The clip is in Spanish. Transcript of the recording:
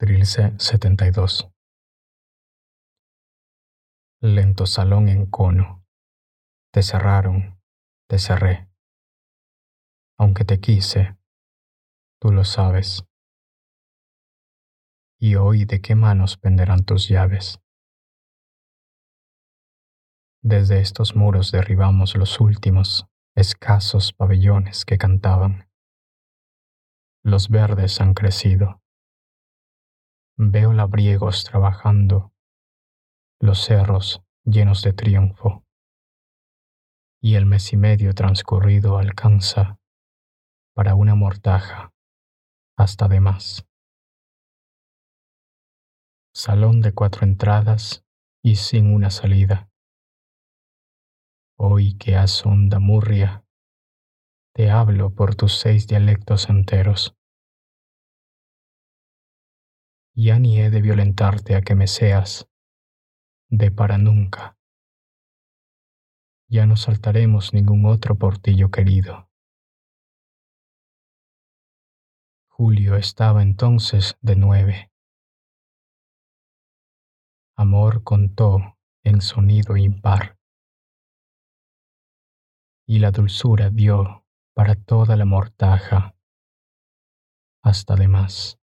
Trilce 72 Lento salón en cono, te cerraron, te cerré. Aunque te quise, tú lo sabes. Y hoy de qué manos penderán tus llaves. Desde estos muros derribamos los últimos, escasos pabellones que cantaban. Los verdes han crecido. Veo labriegos trabajando, los cerros llenos de triunfo. Y el mes y medio transcurrido alcanza para una mortaja hasta de más. Salón de cuatro entradas y sin una salida Hoy que has honda murria, te hablo por tus seis dialectos enteros. Ya ni he de violentarte a que me seas de para nunca. Ya no saltaremos ningún otro portillo querido. Julio estaba entonces de nueve. Amor contó en sonido impar y la dulzura dio para toda la mortaja hasta de más.